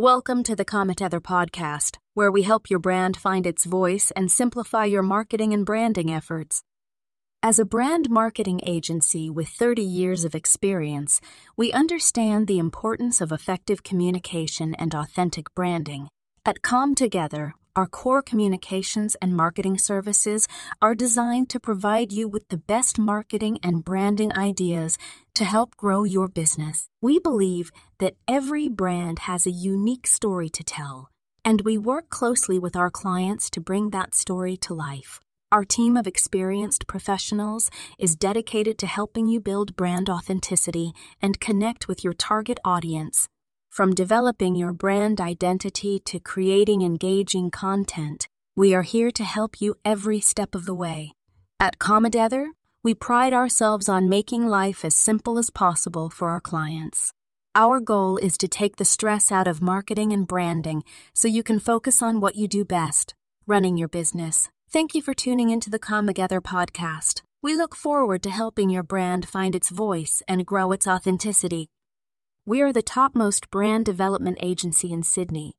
Welcome to the CommTogether podcast, where we help your brand find its voice and simplify your marketing and branding efforts. As a brand marketing agency with 30 years of experience, we understand the importance of effective communication and authentic branding. At CommTogether, our core communications and marketing services are designed to provide you with the best marketing and branding ideas to help grow your business. We believe that every brand has a unique story to tell, and we work closely with our clients to bring that story to life. Our team of experienced professionals is dedicated to helping you build brand authenticity and connect with your target audience from developing your brand identity to creating engaging content, we are here to help you every step of the way. At CommTogether, we pride ourselves on making life as simple as possible for our clients. Our goal is to take the stress out of marketing and branding so you can focus on what you do best running your business. Thank you for tuning into the CommTogether podcast. We look forward to helping your brand find its voice and grow its authenticity. We are the topmost brand development agency in Sydney,